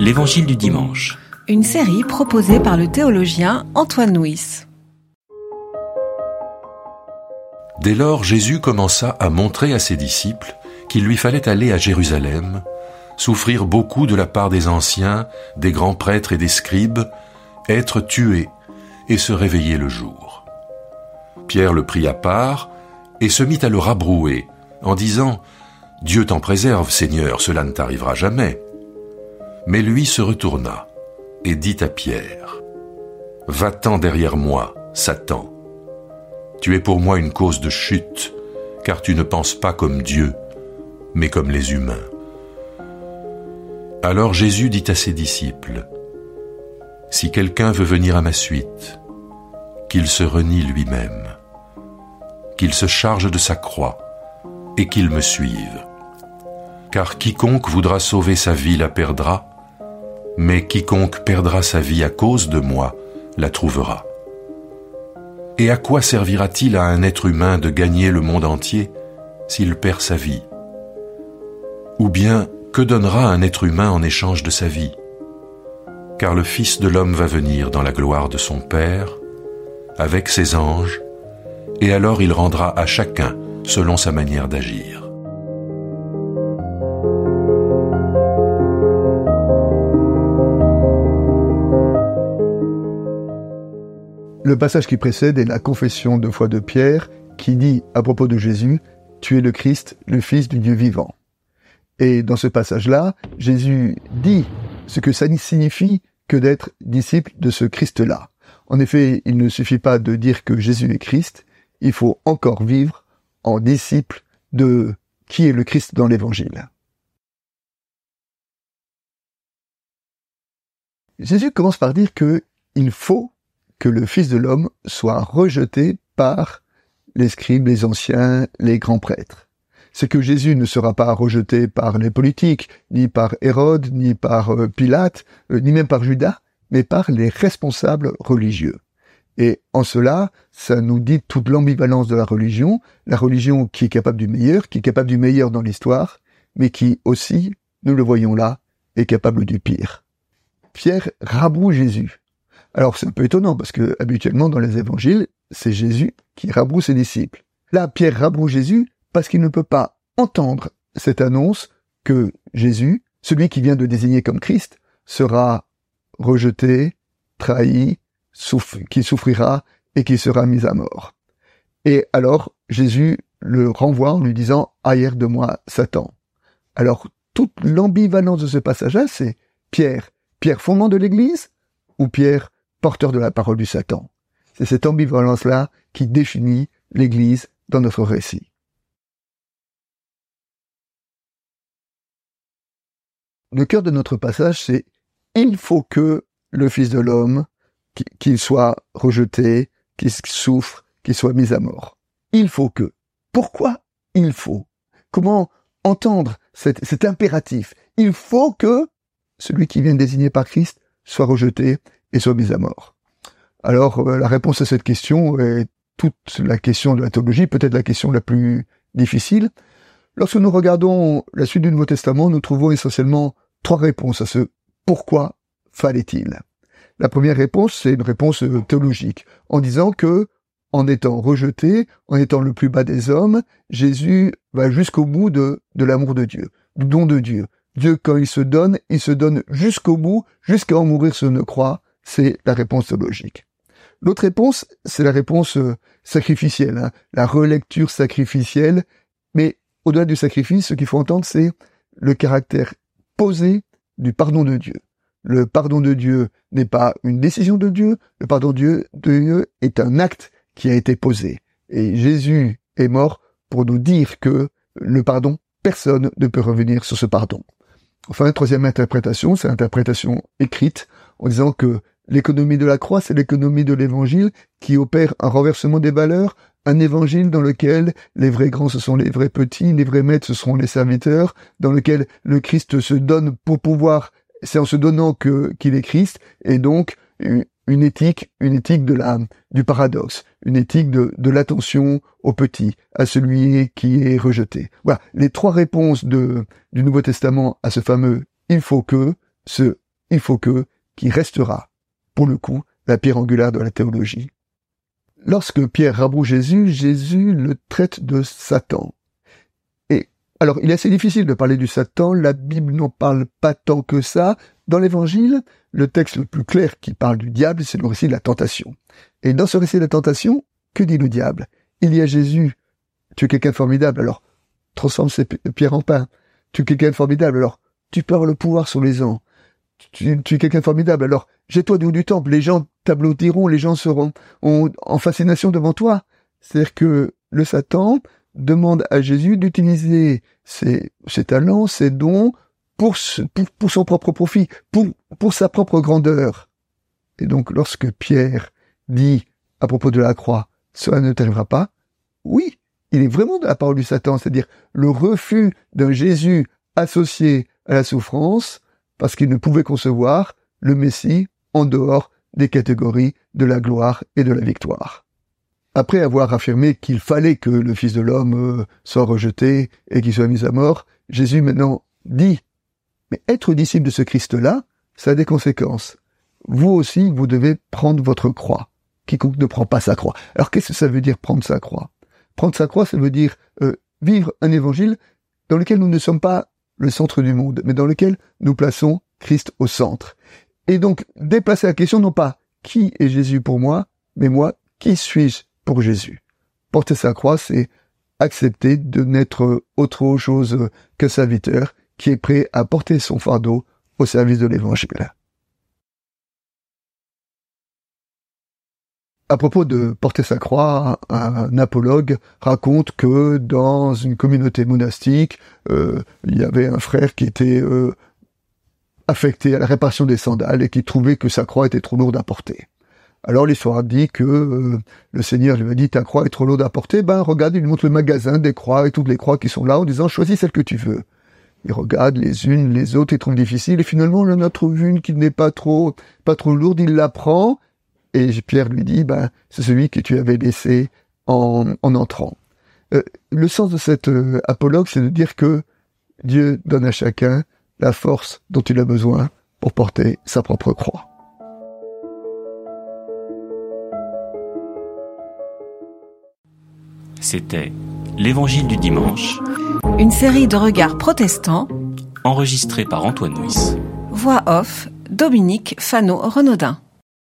L'Évangile du dimanche. Une série proposée par le théologien Antoine Nuis. Dès lors, Jésus commença à montrer à ses disciples qu'il lui fallait aller à Jérusalem, souffrir beaucoup de la part des anciens, des grands prêtres et des scribes, être tué et se réveiller le jour. Pierre le prit à part et se mit à le rabrouer en disant Dieu t'en préserve, Seigneur, cela ne t'arrivera jamais. Mais lui se retourna et dit à Pierre Va-t'en derrière moi, Satan tu es pour moi une cause de chute, car tu ne penses pas comme Dieu, mais comme les humains. Alors Jésus dit à ses disciples, Si quelqu'un veut venir à ma suite, qu'il se renie lui-même, qu'il se charge de sa croix, et qu'il me suive. Car quiconque voudra sauver sa vie la perdra, mais quiconque perdra sa vie à cause de moi la trouvera. Et à quoi servira-t-il à un être humain de gagner le monde entier s'il perd sa vie? Ou bien, que donnera un être humain en échange de sa vie? Car le Fils de l'homme va venir dans la gloire de son Père, avec ses anges, et alors il rendra à chacun selon sa manière d'agir. Le passage qui précède est la confession de foi de Pierre qui dit à propos de Jésus, Tu es le Christ, le Fils du Dieu vivant. Et dans ce passage-là, Jésus dit ce que ça signifie que d'être disciple de ce Christ-là. En effet, il ne suffit pas de dire que Jésus est Christ, il faut encore vivre en disciple de qui est le Christ dans l'Évangile. Jésus commence par dire que il faut que le Fils de l'homme soit rejeté par les scribes, les anciens, les grands prêtres. C'est que Jésus ne sera pas rejeté par les politiques, ni par Hérode, ni par euh, Pilate, euh, ni même par Judas, mais par les responsables religieux. Et en cela, ça nous dit toute l'ambivalence de la religion, la religion qui est capable du meilleur, qui est capable du meilleur dans l'histoire, mais qui aussi, nous le voyons là, est capable du pire. Pierre raboue Jésus. Alors c'est un peu étonnant parce que habituellement dans les évangiles, c'est Jésus qui rabroue ses disciples. Là, Pierre rabroue Jésus parce qu'il ne peut pas entendre cette annonce que Jésus, celui qui vient de désigner comme Christ, sera rejeté, trahi, qui souffrira et qui sera mis à mort. Et alors Jésus le renvoie en lui disant Ailleurs de moi, Satan. Alors toute l'ambivalence de ce passage-là, c'est Pierre, Pierre fondement de l'Église ou Pierre porteur de la parole du Satan. C'est cette ambivalence-là qui définit l'Église dans notre récit. Le cœur de notre passage, c'est il faut que le Fils de l'homme, qu'il soit rejeté, qu'il souffre, qu'il soit mis à mort. Il faut que. Pourquoi il faut? Comment entendre cet, impératif? Il faut que celui qui vient désigné par Christ soit rejeté, et soit mis à mort. Alors euh, la réponse à cette question est toute la question de la théologie, peut-être la question la plus difficile. Lorsque nous regardons la suite du Nouveau Testament, nous trouvons essentiellement trois réponses à ce pourquoi fallait-il. La première réponse, c'est une réponse euh, théologique, en disant que, en étant rejeté, en étant le plus bas des hommes, Jésus va jusqu'au bout de, de l'amour de Dieu, du don de Dieu. Dieu, quand il se donne, il se donne jusqu'au bout, jusqu'à en mourir sur une croix, c'est la réponse théologique. L'autre réponse, c'est la réponse euh, sacrificielle, hein, la relecture sacrificielle, mais au-delà du sacrifice, ce qu'il faut entendre, c'est le caractère posé du pardon de Dieu. Le pardon de Dieu n'est pas une décision de Dieu, le pardon de Dieu est un acte qui a été posé. Et Jésus est mort pour nous dire que le pardon, personne ne peut revenir sur ce pardon. Enfin, troisième interprétation, c'est l'interprétation écrite, en disant que L'économie de la croix, c'est l'économie de l'évangile qui opère un renversement des valeurs, un évangile dans lequel les vrais grands ce sont les vrais petits, les vrais maîtres ce seront les serviteurs, dans lequel le Christ se donne pour pouvoir, c'est en se donnant que qu'il est Christ, et donc une éthique, une éthique de la du paradoxe, une éthique de, l'attention au petit, à celui qui est rejeté. Voilà, les trois réponses du Nouveau Testament à ce fameux il faut que ce il faut que qui restera, pour le coup, la pierre angulaire de la théologie. Lorsque Pierre rabrouche Jésus, Jésus le traite de Satan. Et alors, il est assez difficile de parler du Satan, la Bible n'en parle pas tant que ça. Dans l'Évangile, le texte le plus clair qui parle du diable, c'est le récit de la tentation. Et dans ce récit de la tentation, que dit le diable? Il y a Jésus, tu es quelqu'un de formidable, alors transforme ces pierres en pain. Tu es quelqu'un de formidable, alors tu perds le pouvoir sur les ans. Tu, es quelqu'un formidable, alors jette-toi du haut du temple, les gens t'applaudiront, les gens seront en fascination devant toi. C'est-à-dire que le Satan demande à Jésus d'utiliser ses, talents, ses dons pour, pour, son propre profit, pour, pour sa propre grandeur. Et donc lorsque Pierre dit à propos de la croix, cela ne t'arrivera pas, oui, il est vraiment de la parole du Satan, c'est-à-dire le refus d'un Jésus associé à la souffrance, parce qu'il ne pouvait concevoir le Messie en dehors des catégories de la gloire et de la victoire. Après avoir affirmé qu'il fallait que le Fils de l'homme euh, soit rejeté et qu'il soit mis à mort, Jésus maintenant dit, mais être disciple de ce Christ-là, ça a des conséquences. Vous aussi, vous devez prendre votre croix. Quiconque ne prend pas sa croix. Alors qu'est-ce que ça veut dire prendre sa croix? Prendre sa croix, ça veut dire euh, vivre un évangile dans lequel nous ne sommes pas le centre du monde, mais dans lequel nous plaçons Christ au centre. Et donc déplacer la question non pas qui est Jésus pour moi, mais moi, qui suis-je pour Jésus? Porter sa croix, c'est accepter de n'être autre chose que serviteur qui est prêt à porter son fardeau au service de l'évangile. À propos de porter sa croix, un apologue raconte que dans une communauté monastique, euh, il y avait un frère qui était euh, affecté à la réparation des sandales et qui trouvait que sa croix était trop lourde à porter. Alors l'histoire dit que euh, le Seigneur lui a dit ta croix est trop lourde à porter, ben regarde, il lui montre le magasin des croix et toutes les croix qui sont là en disant choisis celle que tu veux. Il regarde les unes, les autres, il trouve difficile et finalement il en a trouvé une qui n'est pas trop pas trop lourde, il la prend et Pierre lui dit, ben, c'est celui que tu avais laissé en, entrant. Euh, le sens de cet euh, apologue, c'est de dire que Dieu donne à chacun la force dont il a besoin pour porter sa propre croix. C'était L'Évangile du dimanche. Une série de regards protestants. Enregistrée par Antoine Nuis. Voix off, Dominique Fano-Renaudin.